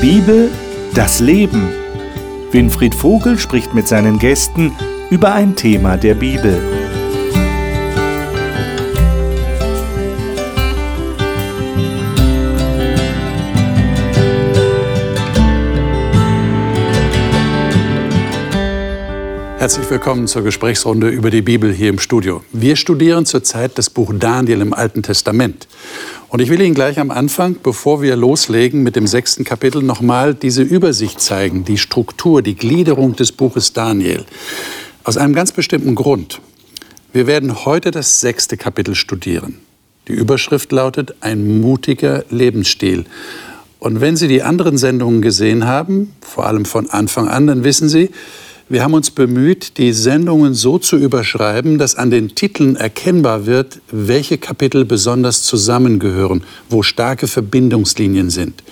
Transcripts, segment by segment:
Bibel, das Leben. Winfried Vogel spricht mit seinen Gästen über ein Thema der Bibel. Herzlich willkommen zur Gesprächsrunde über die Bibel hier im Studio. Wir studieren zurzeit das Buch Daniel im Alten Testament. Und ich will Ihnen gleich am Anfang, bevor wir loslegen mit dem sechsten Kapitel, nochmal diese Übersicht zeigen, die Struktur, die Gliederung des Buches Daniel. Aus einem ganz bestimmten Grund. Wir werden heute das sechste Kapitel studieren. Die Überschrift lautet Ein mutiger Lebensstil. Und wenn Sie die anderen Sendungen gesehen haben, vor allem von Anfang an, dann wissen Sie, wir haben uns bemüht, die Sendungen so zu überschreiben, dass an den Titeln erkennbar wird, welche Kapitel besonders zusammengehören, wo starke Verbindungslinien sind.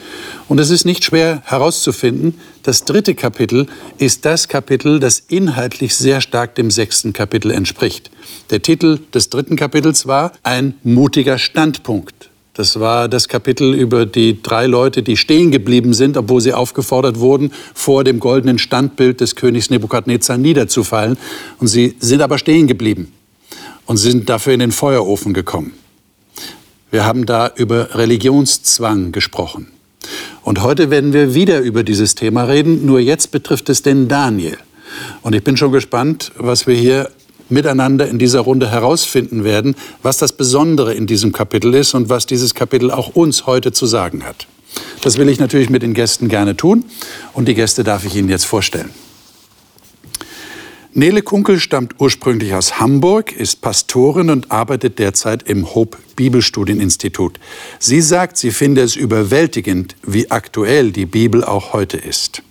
Und es ist nicht schwer herauszufinden, das dritte Kapitel ist das Kapitel, das inhaltlich sehr stark dem sechsten Kapitel entspricht. Der Titel des dritten Kapitels war Ein mutiger Standpunkt. Das war das Kapitel über die drei Leute, die stehen geblieben sind, obwohl sie aufgefordert wurden, vor dem goldenen Standbild des Königs Nebukadnezar niederzufallen. Und sie sind aber stehen geblieben und sind dafür in den Feuerofen gekommen. Wir haben da über Religionszwang gesprochen. Und heute werden wir wieder über dieses Thema reden, nur jetzt betrifft es den Daniel. Und ich bin schon gespannt, was wir hier miteinander in dieser Runde herausfinden werden, was das Besondere in diesem Kapitel ist und was dieses Kapitel auch uns heute zu sagen hat. Das will ich natürlich mit den Gästen gerne tun und die Gäste darf ich Ihnen jetzt vorstellen. Nele Kunkel stammt ursprünglich aus Hamburg, ist Pastorin und arbeitet derzeit im Hope Bibelstudieninstitut. Sie sagt, sie finde es überwältigend, wie aktuell die Bibel auch heute ist.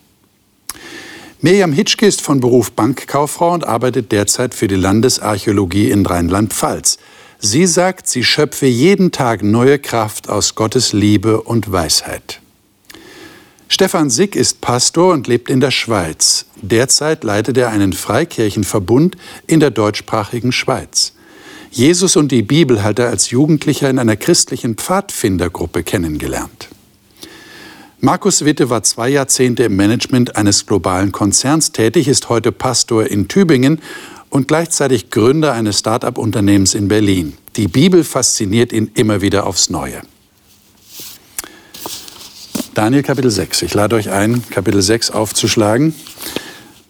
Mirjam Hitschke ist von Beruf Bankkauffrau und arbeitet derzeit für die Landesarchäologie in Rheinland-Pfalz. Sie sagt, sie schöpfe jeden Tag neue Kraft aus Gottes Liebe und Weisheit. Stefan Sick ist Pastor und lebt in der Schweiz. Derzeit leitet er einen Freikirchenverbund in der deutschsprachigen Schweiz. Jesus und die Bibel hat er als Jugendlicher in einer christlichen Pfadfindergruppe kennengelernt. Markus Witte war zwei Jahrzehnte im Management eines globalen Konzerns tätig, ist heute Pastor in Tübingen und gleichzeitig Gründer eines Start-up-Unternehmens in Berlin. Die Bibel fasziniert ihn immer wieder aufs Neue. Daniel Kapitel 6. Ich lade euch ein, Kapitel 6 aufzuschlagen.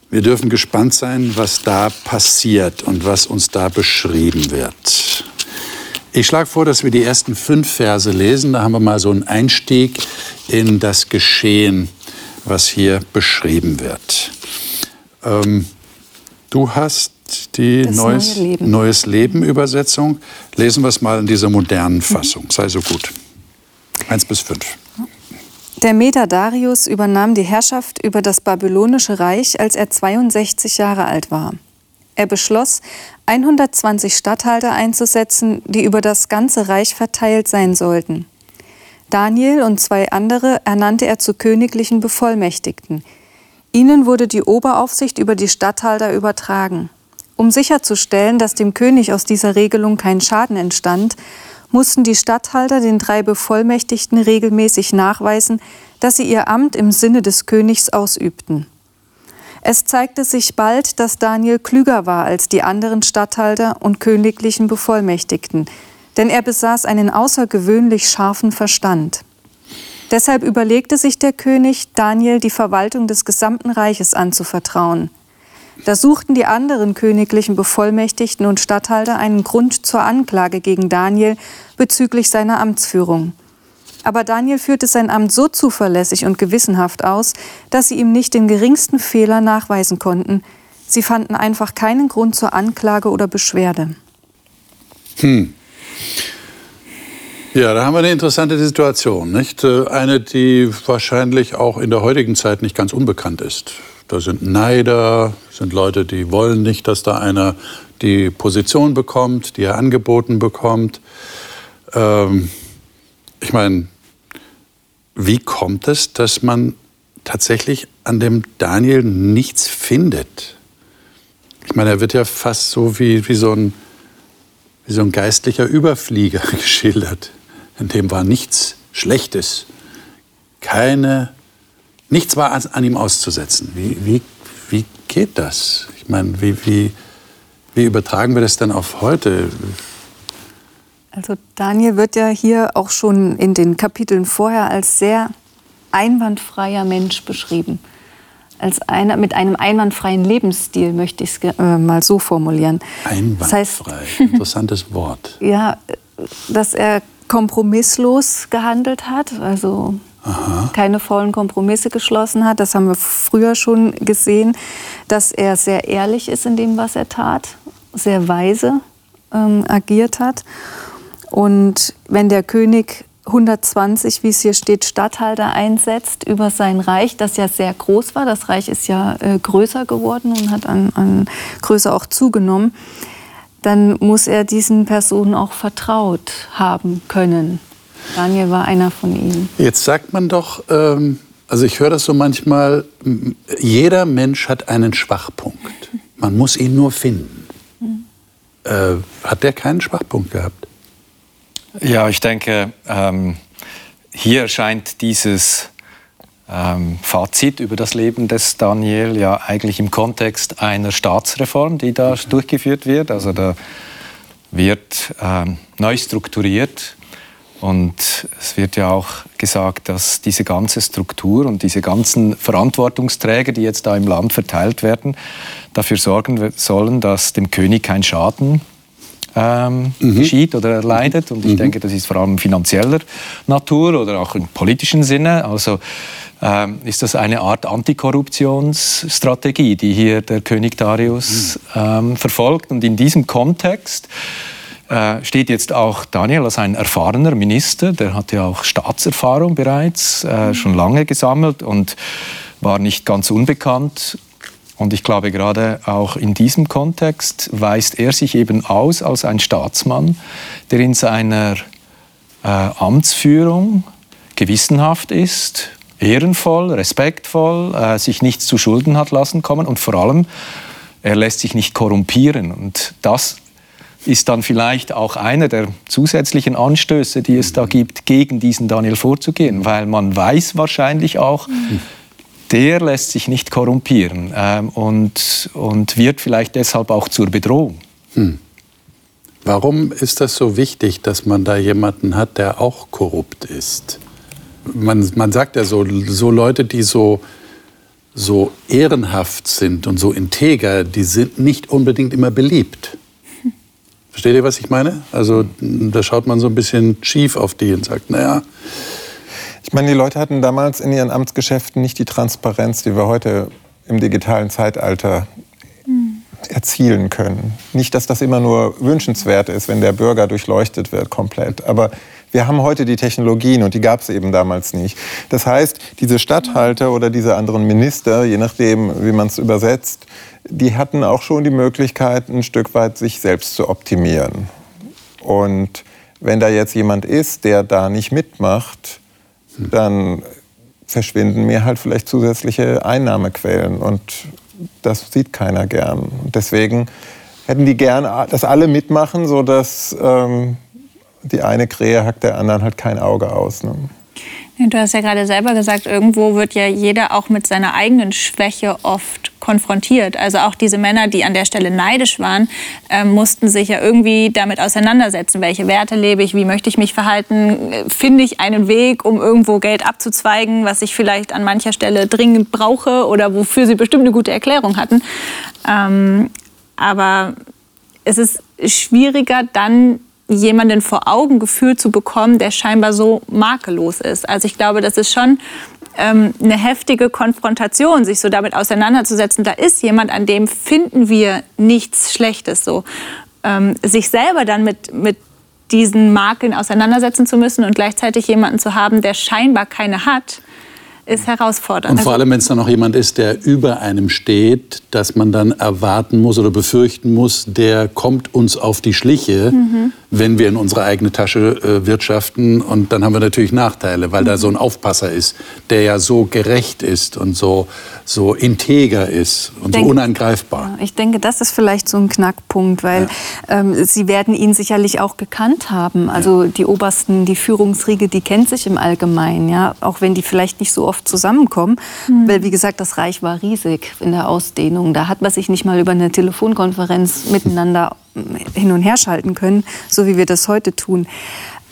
Wir dürfen gespannt sein, was da passiert und was uns da beschrieben wird. Ich schlage vor, dass wir die ersten fünf Verse lesen. Da haben wir mal so einen Einstieg in das Geschehen, was hier beschrieben wird. Ähm, du hast die das Neues, neue Leben. Neues Leben Übersetzung. Lesen wir es mal in dieser modernen mhm. Fassung. Sei so gut. Eins bis fünf. Der Meder Darius übernahm die Herrschaft über das babylonische Reich, als er 62 Jahre alt war. Er beschloss, 120 Statthalter einzusetzen, die über das ganze Reich verteilt sein sollten. Daniel und zwei andere ernannte er zu königlichen Bevollmächtigten. Ihnen wurde die Oberaufsicht über die Statthalter übertragen. Um sicherzustellen, dass dem König aus dieser Regelung kein Schaden entstand, mussten die Statthalter den drei Bevollmächtigten regelmäßig nachweisen, dass sie ihr Amt im Sinne des Königs ausübten. Es zeigte sich bald, dass Daniel klüger war als die anderen Statthalter und königlichen Bevollmächtigten, denn er besaß einen außergewöhnlich scharfen Verstand. Deshalb überlegte sich der König, Daniel die Verwaltung des gesamten Reiches anzuvertrauen. Da suchten die anderen königlichen Bevollmächtigten und Statthalter einen Grund zur Anklage gegen Daniel bezüglich seiner Amtsführung. Aber Daniel führte sein Amt so zuverlässig und gewissenhaft aus, dass sie ihm nicht den geringsten Fehler nachweisen konnten. Sie fanden einfach keinen Grund zur Anklage oder Beschwerde. Hm. Ja, da haben wir eine interessante Situation, nicht? Äh, eine, die wahrscheinlich auch in der heutigen Zeit nicht ganz unbekannt ist. Da sind Neider, sind Leute, die wollen nicht, dass da einer die Position bekommt, die er angeboten bekommt. Ähm, ich meine, wie kommt es, dass man tatsächlich an dem Daniel nichts findet? Ich meine, er wird ja fast so wie, wie, so, ein, wie so ein geistlicher Überflieger geschildert in dem war nichts Schlechtes, keine Nichts war an, ihm auszusetzen. Wie, wie, wie geht das? Ich meine, wie, wie, wie übertragen wir das dann auf heute? Also Daniel wird ja hier auch schon in den Kapiteln vorher als sehr einwandfreier Mensch beschrieben. Als einer mit einem einwandfreien Lebensstil, möchte ich es äh, mal so formulieren. Einwandfrei, das heißt, interessantes Wort. Ja, dass er kompromisslos gehandelt hat, also Aha. keine vollen Kompromisse geschlossen hat. Das haben wir früher schon gesehen, dass er sehr ehrlich ist in dem, was er tat, sehr weise ähm, agiert hat. Und wenn der König 120, wie es hier steht, Statthalter einsetzt über sein Reich, das ja sehr groß war. Das Reich ist ja äh, größer geworden und hat an, an Größe auch zugenommen dann muss er diesen Personen auch vertraut haben können. Daniel war einer von ihnen. Jetzt sagt man doch, ähm, also ich höre das so manchmal, jeder Mensch hat einen Schwachpunkt. Man muss ihn nur finden. Äh, hat der keinen Schwachpunkt gehabt? Ja, ich denke, ähm, hier scheint dieses ähm, Fazit über das Leben des Daniel ja eigentlich im Kontext einer Staatsreform, die da durchgeführt wird. Also da wird ähm, neu strukturiert und es wird ja auch gesagt, dass diese ganze Struktur und diese ganzen Verantwortungsträger, die jetzt da im Land verteilt werden, dafür sorgen sollen, dass dem König kein Schaden ähm, mhm. geschieht oder erleidet. Und ich mhm. denke, das ist vor allem finanzieller Natur oder auch im politischen Sinne. Also ähm, ist das eine Art Antikorruptionsstrategie, die hier der König Darius ähm, verfolgt. Und in diesem Kontext äh, steht jetzt auch Daniel als ein erfahrener Minister, der hat ja auch Staatserfahrung bereits äh, schon lange gesammelt und war nicht ganz unbekannt. Und ich glaube, gerade auch in diesem Kontext weist er sich eben aus als ein Staatsmann, der in seiner äh, Amtsführung gewissenhaft ist, ehrenvoll, respektvoll, äh, sich nichts zu Schulden hat lassen kommen und vor allem, er lässt sich nicht korrumpieren. Und das ist dann vielleicht auch einer der zusätzlichen Anstöße, die es da gibt, gegen diesen Daniel vorzugehen, weil man weiß wahrscheinlich auch, der lässt sich nicht korrumpieren ähm, und, und wird vielleicht deshalb auch zur Bedrohung. Hm. Warum ist das so wichtig, dass man da jemanden hat, der auch korrupt ist? man, man sagt ja so, so Leute, die so, so ehrenhaft sind und so integer, die sind nicht unbedingt immer beliebt. Versteht ihr, was ich meine? Also da schaut man so ein bisschen schief auf die und sagt, naja. Ich meine, die Leute hatten damals in ihren Amtsgeschäften nicht die Transparenz, die wir heute im digitalen Zeitalter erzielen können. Nicht, dass das immer nur wünschenswert ist, wenn der Bürger durchleuchtet wird komplett. Aber wir haben heute die Technologien und die gab es eben damals nicht. Das heißt, diese Statthalter oder diese anderen Minister, je nachdem, wie man es übersetzt, die hatten auch schon die Möglichkeit, ein Stück weit sich selbst zu optimieren. Und wenn da jetzt jemand ist, der da nicht mitmacht, dann verschwinden mir halt vielleicht zusätzliche Einnahmequellen und das sieht keiner gern. deswegen hätten die gern, dass alle mitmachen, sodass ähm, die eine Krähe hackt der anderen halt kein Auge aus. Ne? Du hast ja gerade selber gesagt, irgendwo wird ja jeder auch mit seiner eigenen Schwäche oft konfrontiert. Also auch diese Männer, die an der Stelle neidisch waren, äh, mussten sich ja irgendwie damit auseinandersetzen. Welche Werte lebe ich? Wie möchte ich mich verhalten? Finde ich einen Weg, um irgendwo Geld abzuzweigen, was ich vielleicht an mancher Stelle dringend brauche oder wofür sie bestimmt eine gute Erklärung hatten? Ähm, aber es ist schwieriger, dann jemanden vor Augen gefühlt zu bekommen, der scheinbar so makellos ist. Also ich glaube, das ist schon ähm, eine heftige Konfrontation, sich so damit auseinanderzusetzen. Da ist jemand, an dem finden wir nichts Schlechtes. So ähm, sich selber dann mit mit diesen Makeln auseinandersetzen zu müssen und gleichzeitig jemanden zu haben, der scheinbar keine hat, ist herausfordernd. Und vor allem, wenn es dann noch jemand ist, der über einem steht, dass man dann erwarten muss oder befürchten muss, der kommt uns auf die Schliche, mhm. wenn wir in unsere eigene Tasche äh, wirtschaften. Und dann haben wir natürlich Nachteile, weil mhm. da so ein Aufpasser ist, der ja so gerecht ist und so, so integer ist und denke, so unangreifbar. Ich denke, das ist vielleicht so ein Knackpunkt, weil ja. ähm, Sie werden ihn sicherlich auch gekannt haben. Also ja. die Obersten, die Führungsriege, die kennt sich im Allgemeinen, ja, auch wenn die vielleicht nicht so oft oft zusammenkommen, mhm. weil wie gesagt, das Reich war riesig in der Ausdehnung. Da hat man sich nicht mal über eine Telefonkonferenz miteinander hin und her schalten können, so wie wir das heute tun.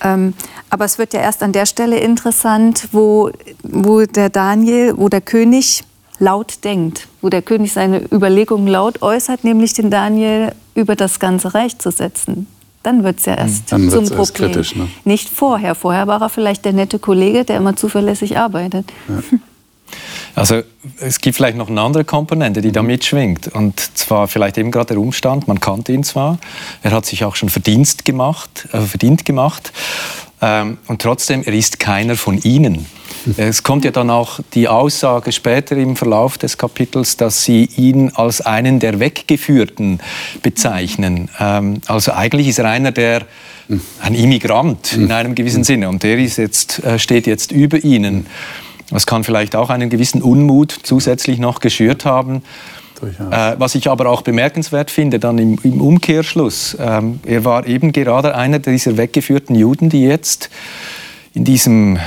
Ähm, aber es wird ja erst an der Stelle interessant, wo, wo der Daniel, wo der König laut denkt, wo der König seine Überlegungen laut äußert, nämlich den Daniel über das ganze Reich zu setzen. Dann wird es ja erst Dann zum Problem. Erst kritisch, ne? Nicht vorher. Vorher war er vielleicht der nette Kollege, der immer zuverlässig arbeitet. Ja. Also es gibt vielleicht noch eine andere Komponente, die da mhm. mitschwingt. Und zwar vielleicht eben gerade der Umstand, man kannte ihn zwar, er hat sich auch schon Verdienst gemacht, äh, verdient gemacht. Ähm, und trotzdem, er ist keiner von ihnen. Es kommt ja dann auch die Aussage später im Verlauf des Kapitels, dass sie ihn als einen der Weggeführten bezeichnen. Ähm, also eigentlich ist er einer der ein Immigrant in einem gewissen Sinne und der ist jetzt, äh, steht jetzt über ihnen. Das kann vielleicht auch einen gewissen Unmut zusätzlich noch geschürt haben. Äh, was ich aber auch bemerkenswert finde, dann im, im Umkehrschluss, ähm, er war eben gerade einer dieser weggeführten Juden, die jetzt in diesem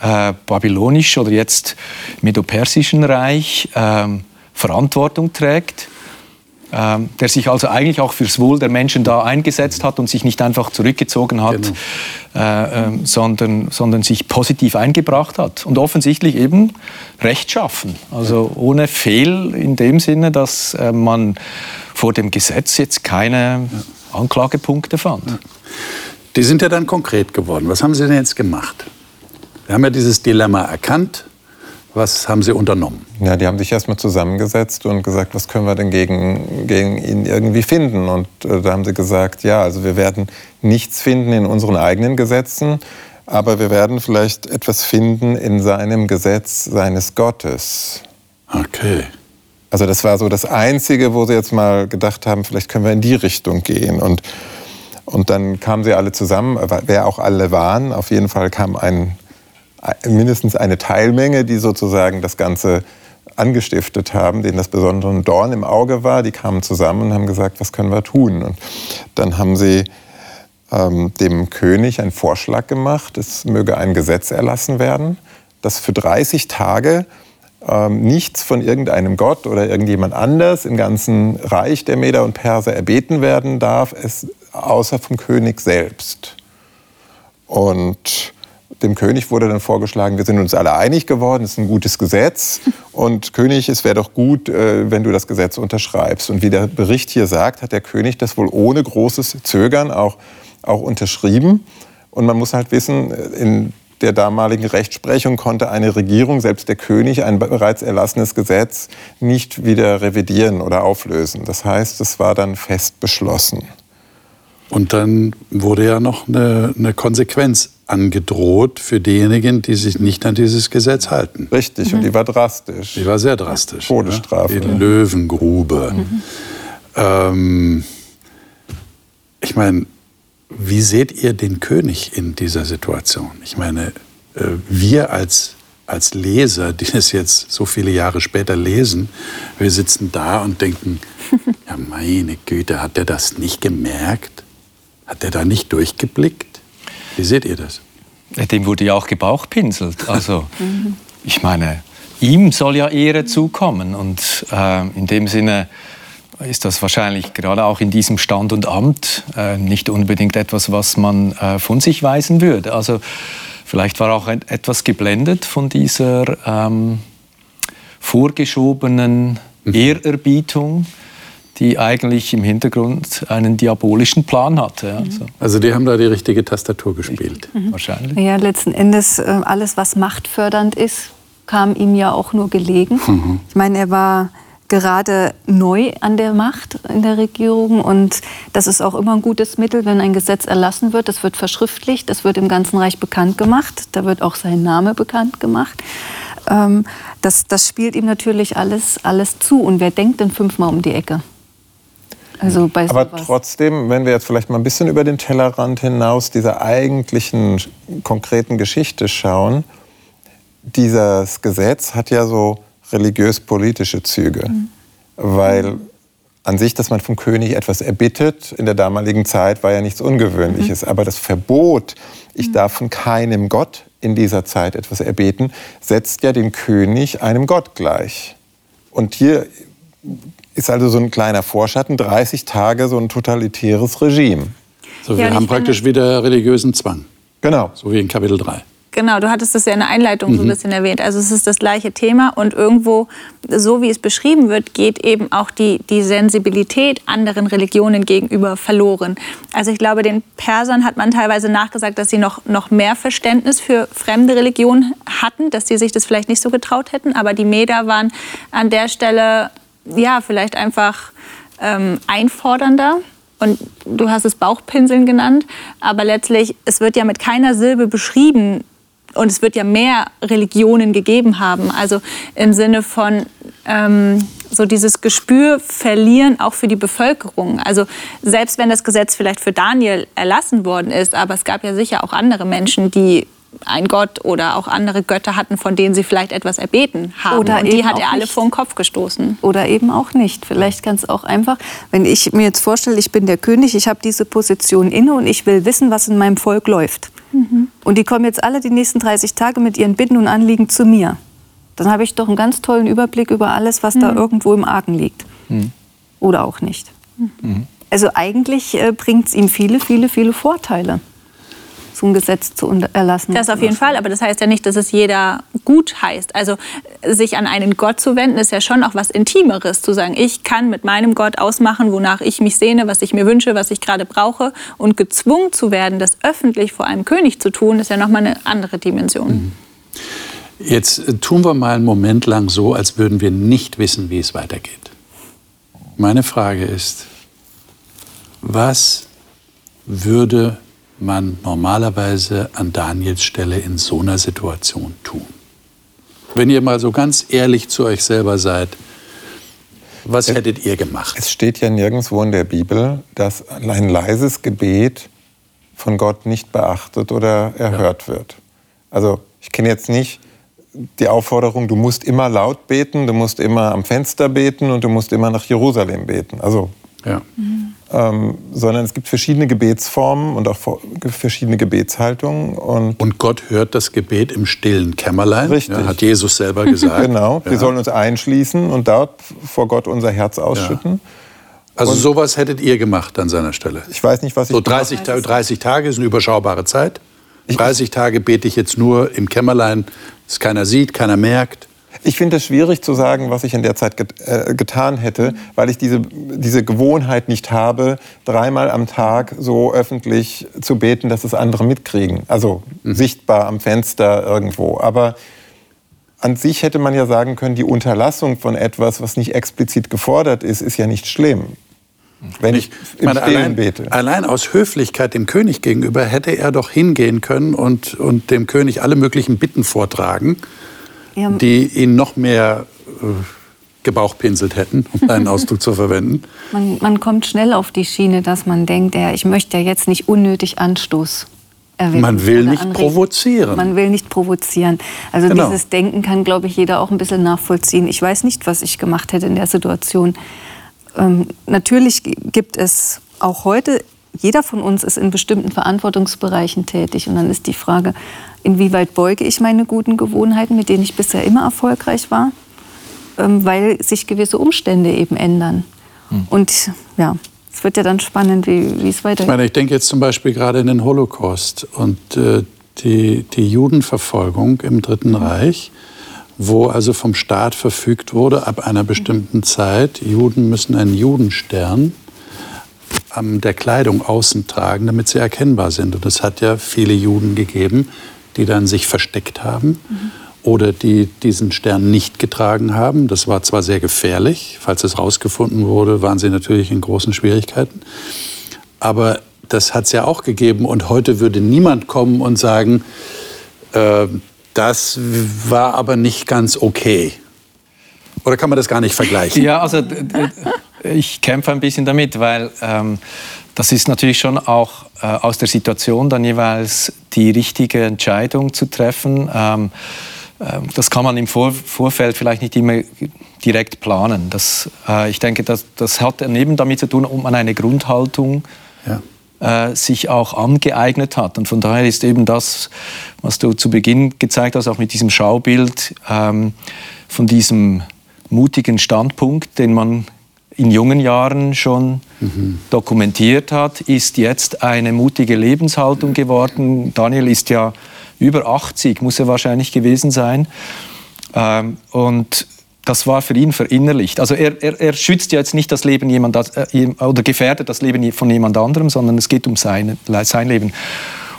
äh, babylonischen oder jetzt medopersischen Reich äh, Verantwortung trägt der sich also eigentlich auch fürs Wohl der Menschen da eingesetzt hat und sich nicht einfach zurückgezogen hat, genau. äh, äh, sondern, sondern sich positiv eingebracht hat. Und offensichtlich eben rechtschaffen. Also ohne Fehl in dem Sinne, dass äh, man vor dem Gesetz jetzt keine Anklagepunkte fand. Die sind ja dann konkret geworden. Was haben Sie denn jetzt gemacht? Wir haben ja dieses Dilemma erkannt. Was haben Sie unternommen? Ja, die haben sich erstmal zusammengesetzt und gesagt, was können wir denn gegen, gegen ihn irgendwie finden? Und äh, da haben sie gesagt, ja, also wir werden nichts finden in unseren eigenen Gesetzen, aber wir werden vielleicht etwas finden in seinem Gesetz seines Gottes. Okay. Also das war so das Einzige, wo sie jetzt mal gedacht haben, vielleicht können wir in die Richtung gehen. Und, und dann kamen sie alle zusammen, wer auch alle waren. Auf jeden Fall kam ein mindestens eine Teilmenge, die sozusagen das Ganze angestiftet haben, denen das besondere Dorn im Auge war. Die kamen zusammen und haben gesagt, was können wir tun? Und dann haben sie ähm, dem König einen Vorschlag gemacht, es möge ein Gesetz erlassen werden, dass für 30 Tage ähm, nichts von irgendeinem Gott oder irgendjemand anders im ganzen Reich der Meder und Perser erbeten werden darf, es, außer vom König selbst. Und dem König wurde dann vorgeschlagen, wir sind uns alle einig geworden, es ist ein gutes Gesetz. Und König, es wäre doch gut, äh, wenn du das Gesetz unterschreibst. Und wie der Bericht hier sagt, hat der König das wohl ohne großes Zögern auch, auch unterschrieben. Und man muss halt wissen, in der damaligen Rechtsprechung konnte eine Regierung, selbst der König, ein bereits erlassenes Gesetz nicht wieder revidieren oder auflösen. Das heißt, es war dann fest beschlossen. Und dann wurde ja noch eine, eine Konsequenz angedroht für diejenigen, die sich nicht an dieses Gesetz halten. Richtig, mhm. und die war drastisch. Die war sehr drastisch. Todesstrafe. Ja? Die Löwengrube. Mhm. Ähm, ich meine, wie seht ihr den König in dieser Situation? Ich meine, äh, wir als, als Leser, die es jetzt so viele Jahre später lesen, wir sitzen da und denken, ja meine Güte, hat der das nicht gemerkt? Hat der da nicht durchgeblickt? Wie seht ihr das? Dem wurde ja auch gebauchpinselt. Also, ich meine, ihm soll ja Ehre zukommen. Und äh, in dem Sinne ist das wahrscheinlich gerade auch in diesem Stand und Amt äh, nicht unbedingt etwas, was man äh, von sich weisen würde. Also, vielleicht war auch etwas geblendet von dieser ähm, vorgeschobenen mhm. Ehrerbietung die eigentlich im Hintergrund einen diabolischen Plan hatte. Ja, so. Also die haben da die richtige Tastatur gespielt. Mhm. Wahrscheinlich. Ja, letzten Endes äh, alles, was machtfördernd ist, kam ihm ja auch nur gelegen. Mhm. Ich meine, er war gerade neu an der Macht in der Regierung und das ist auch immer ein gutes Mittel, wenn ein Gesetz erlassen wird. Das wird verschriftlicht, das wird im ganzen Reich bekannt gemacht, da wird auch sein Name bekannt gemacht. Ähm, das, das spielt ihm natürlich alles, alles zu und wer denkt denn fünfmal um die Ecke? Also Aber trotzdem, wenn wir jetzt vielleicht mal ein bisschen über den Tellerrand hinaus dieser eigentlichen konkreten Geschichte schauen, dieses Gesetz hat ja so religiös-politische Züge. Mhm. Weil an sich, dass man vom König etwas erbittet, in der damaligen Zeit war ja nichts Ungewöhnliches. Mhm. Aber das Verbot, ich mhm. darf von keinem Gott in dieser Zeit etwas erbeten, setzt ja den König einem Gott gleich. Und hier ist also so ein kleiner Vorschatten, 30 Tage so ein totalitäres Regime. So, wir ja, haben praktisch wieder religiösen Zwang. Genau. So wie in Kapitel 3. Genau, du hattest das ja in der Einleitung mhm. so ein mhm. bisschen erwähnt. Also es ist das gleiche Thema und irgendwo, so wie es beschrieben wird, geht eben auch die, die Sensibilität anderen Religionen gegenüber verloren. Also ich glaube, den Persern hat man teilweise nachgesagt, dass sie noch, noch mehr Verständnis für fremde Religionen hatten, dass sie sich das vielleicht nicht so getraut hätten. Aber die Meder waren an der Stelle, ja, vielleicht einfach ähm, einfordernder und du hast es Bauchpinseln genannt, aber letztlich, es wird ja mit keiner Silbe beschrieben, und es wird ja mehr Religionen gegeben haben. Also im Sinne von ähm, so dieses Gespür verlieren auch für die Bevölkerung. Also selbst wenn das Gesetz vielleicht für Daniel erlassen worden ist, aber es gab ja sicher auch andere Menschen, die ein Gott oder auch andere Götter hatten, von denen sie vielleicht etwas erbeten haben. Oder und die hat er alle nicht. vor den Kopf gestoßen. Oder eben auch nicht. Vielleicht ganz auch einfach, wenn ich mir jetzt vorstelle, ich bin der König, ich habe diese Position inne und ich will wissen, was in meinem Volk läuft. Mhm. Und die kommen jetzt alle die nächsten 30 Tage mit ihren Bitten und Anliegen zu mir. Dann habe ich doch einen ganz tollen Überblick über alles, was mhm. da irgendwo im Argen liegt. Mhm. Oder auch nicht. Mhm. Also eigentlich äh, bringt es ihm viele, viele, viele Vorteile so ein Gesetz zu erlassen. Das auf jeden Fall, aber das heißt ja nicht, dass es jeder gut heißt. Also sich an einen Gott zu wenden, ist ja schon auch was Intimeres, zu sagen, ich kann mit meinem Gott ausmachen, wonach ich mich sehne, was ich mir wünsche, was ich gerade brauche. Und gezwungen zu werden, das öffentlich vor einem König zu tun, ist ja nochmal eine andere Dimension. Mhm. Jetzt äh, tun wir mal einen Moment lang so, als würden wir nicht wissen, wie es weitergeht. Meine Frage ist, was würde man normalerweise an Daniels Stelle in so einer Situation tun? Wenn ihr mal so ganz ehrlich zu euch selber seid, was hättet ihr gemacht? Es steht ja nirgendwo in der Bibel, dass ein leises Gebet von Gott nicht beachtet oder erhört ja. wird. Also ich kenne jetzt nicht die Aufforderung, du musst immer laut beten, du musst immer am Fenster beten und du musst immer nach Jerusalem beten. Also ja. Mhm ähm, sondern es gibt verschiedene Gebetsformen und auch verschiedene Gebetshaltungen. Und, und Gott hört das Gebet im stillen Kämmerlein, Richtig. Ja, hat Jesus selber gesagt. genau, wir sollen uns einschließen und dort vor Gott unser Herz ausschütten. Ja. Also und sowas hättet ihr gemacht an seiner Stelle? Ich weiß nicht, was ich... So 30, 30 Tage ist eine überschaubare Zeit. 30 Tage bete ich jetzt nur im Kämmerlein, dass keiner sieht, keiner merkt. Ich finde es schwierig zu sagen, was ich in der Zeit get äh, getan hätte, weil ich diese, diese Gewohnheit nicht habe, dreimal am Tag so öffentlich zu beten, dass es andere mitkriegen. Also mhm. sichtbar am Fenster irgendwo. Aber an sich hätte man ja sagen können, die Unterlassung von etwas, was nicht explizit gefordert ist, ist ja nicht schlimm. Wenn ich, ich meine, allein, bete. allein aus Höflichkeit dem König gegenüber hätte er doch hingehen können und, und dem König alle möglichen Bitten vortragen ja. die ihn noch mehr äh, gebauchpinselt hätten, um einen Ausdruck zu verwenden. Man, man, kommt schnell auf die Schiene, dass man denkt, ja, ich möchte ja jetzt nicht unnötig Anstoß erwecken. Man will nicht anregen. provozieren. Man will nicht provozieren. Also genau. dieses Denken kann, glaube ich, jeder auch ein bisschen nachvollziehen. Ich weiß nicht, was ich gemacht hätte in der Situation. Ähm, natürlich gibt es auch heute jeder von uns ist in bestimmten Verantwortungsbereichen tätig. Und dann ist die Frage, inwieweit beuge ich meine guten Gewohnheiten, mit denen ich bisher immer erfolgreich war, ähm, weil sich gewisse Umstände eben ändern. Hm. Und ja, es wird ja dann spannend, wie, wie es weitergeht. Ich meine, ich denke jetzt zum Beispiel gerade in den Holocaust und äh, die, die Judenverfolgung im Dritten hm. Reich wo also vom Staat verfügt wurde, ab einer bestimmten Zeit, Juden müssen einen Judenstern an der Kleidung außen tragen, damit sie erkennbar sind. Und es hat ja viele Juden gegeben, die dann sich versteckt haben mhm. oder die diesen Stern nicht getragen haben. Das war zwar sehr gefährlich, falls es herausgefunden wurde, waren sie natürlich in großen Schwierigkeiten. Aber das hat es ja auch gegeben. Und heute würde niemand kommen und sagen, äh, das war aber nicht ganz okay. Oder kann man das gar nicht vergleichen? Ja, also ich kämpfe ein bisschen damit, weil ähm, das ist natürlich schon auch äh, aus der Situation dann jeweils die richtige Entscheidung zu treffen. Ähm, äh, das kann man im Vor Vorfeld vielleicht nicht immer direkt planen. Das, äh, ich denke, das, das hat eben damit zu tun, ob man eine Grundhaltung ja. äh, sich auch angeeignet hat. Und von daher ist eben das, was du zu Beginn gezeigt hast, auch mit diesem Schaubild ähm, von diesem mutigen Standpunkt, den man in jungen Jahren schon mhm. dokumentiert hat, ist jetzt eine mutige Lebenshaltung geworden. Daniel ist ja über 80, muss er wahrscheinlich gewesen sein. Ähm, und das war für ihn verinnerlicht. Also er, er, er schützt ja jetzt nicht das Leben jemand äh, oder gefährdet das Leben von jemand anderem, sondern es geht um seine, sein Leben.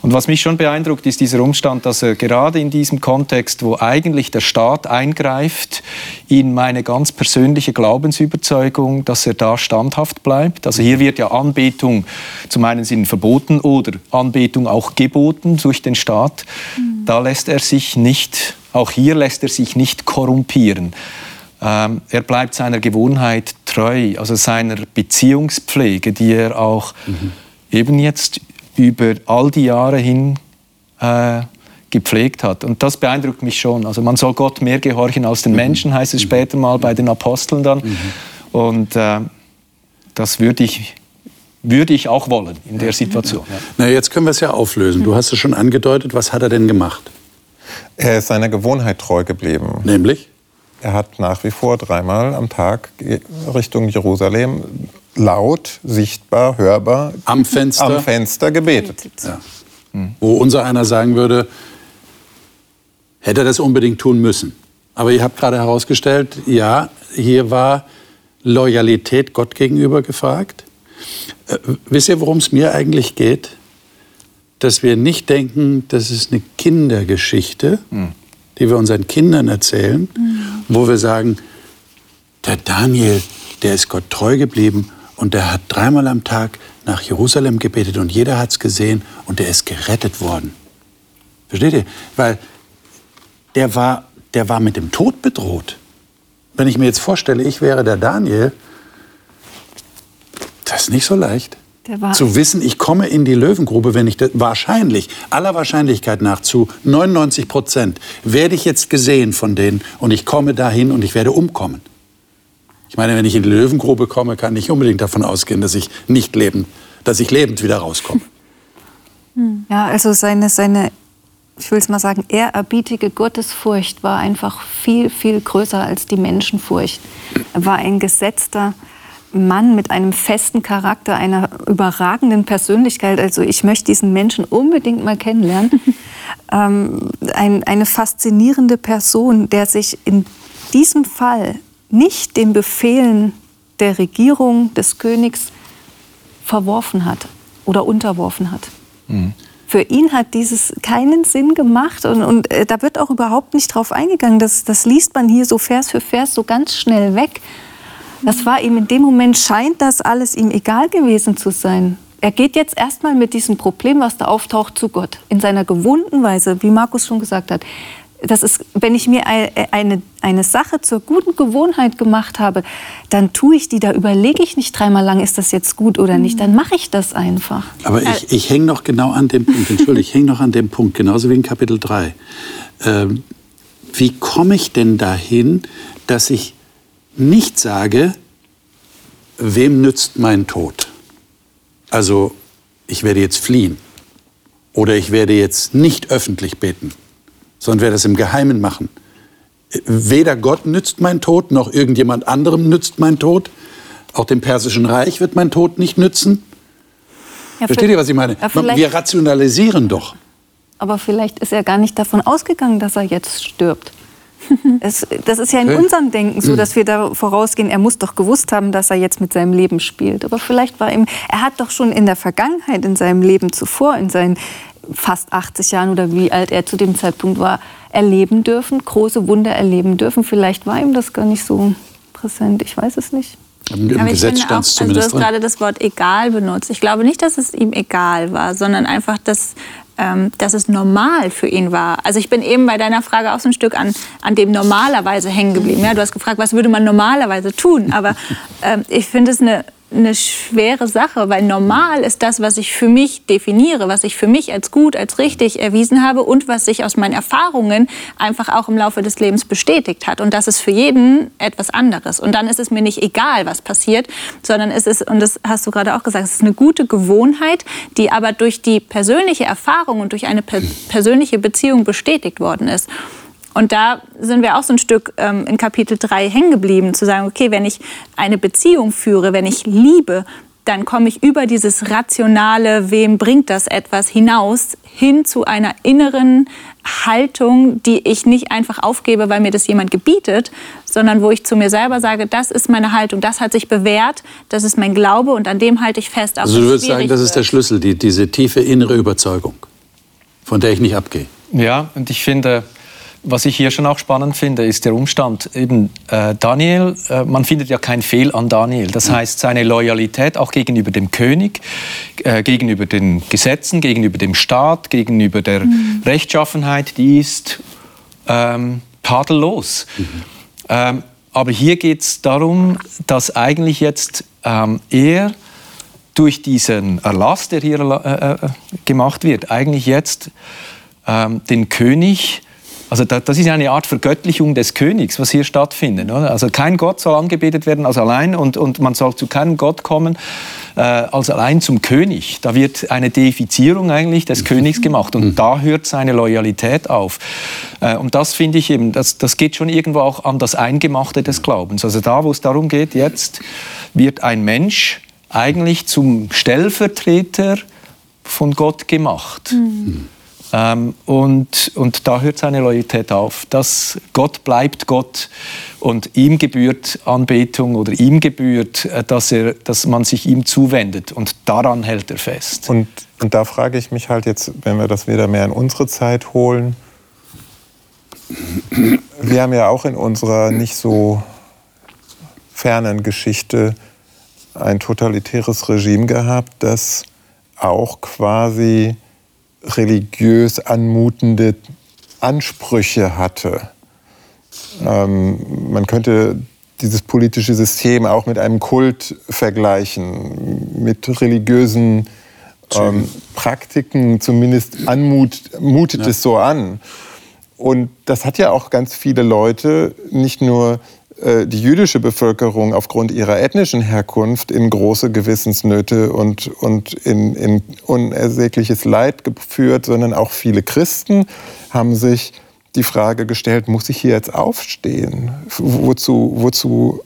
Und was mich schon beeindruckt, ist dieser Umstand, dass er gerade in diesem Kontext, wo eigentlich der Staat eingreift, in meine ganz persönliche Glaubensüberzeugung, dass er da standhaft bleibt. Also hier wird ja Anbetung zum einen Sinn verboten oder Anbetung auch geboten durch den Staat. Mhm. Da lässt er sich nicht, auch hier lässt er sich nicht korrumpieren. Ähm, er bleibt seiner Gewohnheit treu, also seiner Beziehungspflege, die er auch mhm. eben jetzt über all die Jahre hin äh, gepflegt hat. Und das beeindruckt mich schon. Also man soll Gott mehr gehorchen als den mhm. Menschen, heißt es später mal bei den Aposteln dann. Mhm. Und äh, das würde ich, würde ich auch wollen in der Situation. Ja. Na, jetzt können wir es ja auflösen. Du hast es schon angedeutet. Was hat er denn gemacht? Er ist seiner Gewohnheit treu geblieben. Nämlich? Er hat nach wie vor dreimal am Tag Richtung Jerusalem laut, sichtbar, hörbar am Fenster, am Fenster gebetet. Ja. Wo unser einer sagen würde, hätte er das unbedingt tun müssen. Aber ihr habt gerade herausgestellt, ja, hier war Loyalität Gott gegenüber gefragt. Äh, wisst ihr, worum es mir eigentlich geht? Dass wir nicht denken, das ist eine Kindergeschichte, mhm. die wir unseren Kindern erzählen, mhm. wo wir sagen, der Daniel, der ist Gott treu geblieben und der hat dreimal am Tag nach Jerusalem gebetet und jeder hat es gesehen und der ist gerettet worden. Versteht ihr? Weil der war, der war mit dem Tod bedroht. Wenn ich mir jetzt vorstelle, ich wäre der Daniel, das ist nicht so leicht. Zu wissen, ich komme in die Löwengrube, wenn ich das, wahrscheinlich, aller Wahrscheinlichkeit nach zu 99 Prozent, werde ich jetzt gesehen von denen und ich komme dahin und ich werde umkommen. Ich meine, wenn ich in die Löwengrube komme, kann ich unbedingt davon ausgehen, dass ich nicht lebend, dass ich lebend wieder rauskomme. Hm. Ja, also seine, seine ich will es mal sagen, ehrerbietige Gottesfurcht war einfach viel, viel größer als die Menschenfurcht. Er war ein gesetzter Mann mit einem festen Charakter, einer überragenden Persönlichkeit. Also ich möchte diesen Menschen unbedingt mal kennenlernen. ähm, ein, eine faszinierende Person, der sich in diesem Fall nicht den Befehlen der Regierung, des Königs verworfen hat oder unterworfen hat. Mhm. Für ihn hat dieses keinen Sinn gemacht und, und äh, da wird auch überhaupt nicht drauf eingegangen. Das, das liest man hier so Vers für Vers so ganz schnell weg. Das war ihm in dem Moment, scheint das alles ihm egal gewesen zu sein. Er geht jetzt erstmal mit diesem Problem, was da auftaucht, zu Gott. In seiner gewohnten Weise, wie Markus schon gesagt hat das ist, wenn ich mir eine, eine Sache zur guten Gewohnheit gemacht habe, dann tue ich die, da überlege ich nicht dreimal lang, ist das jetzt gut oder nicht, dann mache ich das einfach. Aber ich, ich hänge noch genau an dem Punkt, entschuldige, ich hänge noch an dem Punkt, genauso wie in Kapitel 3. Ähm, wie komme ich denn dahin, dass ich nicht sage, wem nützt mein Tod? Also, ich werde jetzt fliehen oder ich werde jetzt nicht öffentlich beten sondern werde es im Geheimen machen. Weder Gott nützt mein Tod, noch irgendjemand anderem nützt mein Tod. Auch dem Persischen Reich wird mein Tod nicht nützen. Ja, Versteht ihr, was ich meine? Ja, Wir rationalisieren doch. Aber vielleicht ist er gar nicht davon ausgegangen, dass er jetzt stirbt. Es, das ist ja in unserem Denken so, dass wir da vorausgehen, er muss doch gewusst haben, dass er jetzt mit seinem Leben spielt. Aber vielleicht war ihm, er hat doch schon in der Vergangenheit, in seinem Leben zuvor, in seinen fast 80 Jahren oder wie alt er zu dem Zeitpunkt war, erleben dürfen, große Wunder erleben dürfen. Vielleicht war ihm das gar nicht so präsent, ich weiß es nicht. Im, im Gesetz stand es zumindest also Du hast gerade das Wort egal benutzt. Ich glaube nicht, dass es ihm egal war, sondern einfach, dass, ähm, dass es normal für ihn war. Also ich bin eben bei deiner Frage auch so ein Stück an, an dem normalerweise hängen geblieben. Ja, du hast gefragt, was würde man normalerweise tun? Aber ähm, ich finde es eine eine schwere Sache, weil normal ist das, was ich für mich definiere, was ich für mich als gut, als richtig erwiesen habe und was sich aus meinen Erfahrungen einfach auch im Laufe des Lebens bestätigt hat. Und das ist für jeden etwas anderes. Und dann ist es mir nicht egal, was passiert, sondern es ist, und das hast du gerade auch gesagt, es ist eine gute Gewohnheit, die aber durch die persönliche Erfahrung und durch eine per persönliche Beziehung bestätigt worden ist. Und da sind wir auch so ein Stück ähm, in Kapitel 3 hängen geblieben, zu sagen, okay, wenn ich eine Beziehung führe, wenn ich liebe, dann komme ich über dieses rationale, wem bringt das etwas, hinaus hin zu einer inneren Haltung, die ich nicht einfach aufgebe, weil mir das jemand gebietet, sondern wo ich zu mir selber sage, das ist meine Haltung, das hat sich bewährt, das ist mein Glaube und an dem halte ich fest. Also du würdest sagen, das ist der Schlüssel, die, diese tiefe innere Überzeugung, von der ich nicht abgehe. Ja, und ich finde, was ich hier schon auch spannend finde, ist der Umstand, eben äh, Daniel, äh, man findet ja kein Fehl an Daniel. Das heißt, seine Loyalität auch gegenüber dem König, äh, gegenüber den Gesetzen, gegenüber dem Staat, gegenüber der mhm. Rechtschaffenheit, die ist ähm, tadellos. Mhm. Ähm, aber hier geht es darum, dass eigentlich jetzt ähm, er durch diesen Erlass, der hier äh, äh, gemacht wird, eigentlich jetzt ähm, den König also das ist eine Art Vergöttlichung des Königs, was hier stattfindet. Also kein Gott soll angebetet werden als allein und, und man soll zu keinem Gott kommen äh, als allein zum König. Da wird eine Deifizierung eigentlich des Königs gemacht und da hört seine Loyalität auf. Äh, und das finde ich eben, das, das geht schon irgendwo auch an das Eingemachte des Glaubens. Also da, wo es darum geht, jetzt wird ein Mensch eigentlich zum Stellvertreter von Gott gemacht. Mhm. Ähm, und, und da hört seine Loyalität auf. Das Gott bleibt Gott und ihm gebührt Anbetung oder ihm gebührt, äh, dass, er, dass man sich ihm zuwendet und daran hält er fest. Und, und da frage ich mich halt jetzt, wenn wir das wieder mehr in unsere Zeit holen, wir haben ja auch in unserer nicht so fernen Geschichte ein totalitäres Regime gehabt, das auch quasi religiös anmutende Ansprüche hatte. Ähm, man könnte dieses politische System auch mit einem Kult vergleichen, mit religiösen ähm, Praktiken, zumindest anmut, mutet ja. es so an. Und das hat ja auch ganz viele Leute, nicht nur die jüdische Bevölkerung aufgrund ihrer ethnischen Herkunft in große Gewissensnöte und, und in, in unersägliches Leid geführt, sondern auch viele Christen haben sich die Frage gestellt, muss ich hier jetzt aufstehen? Wozu, wozu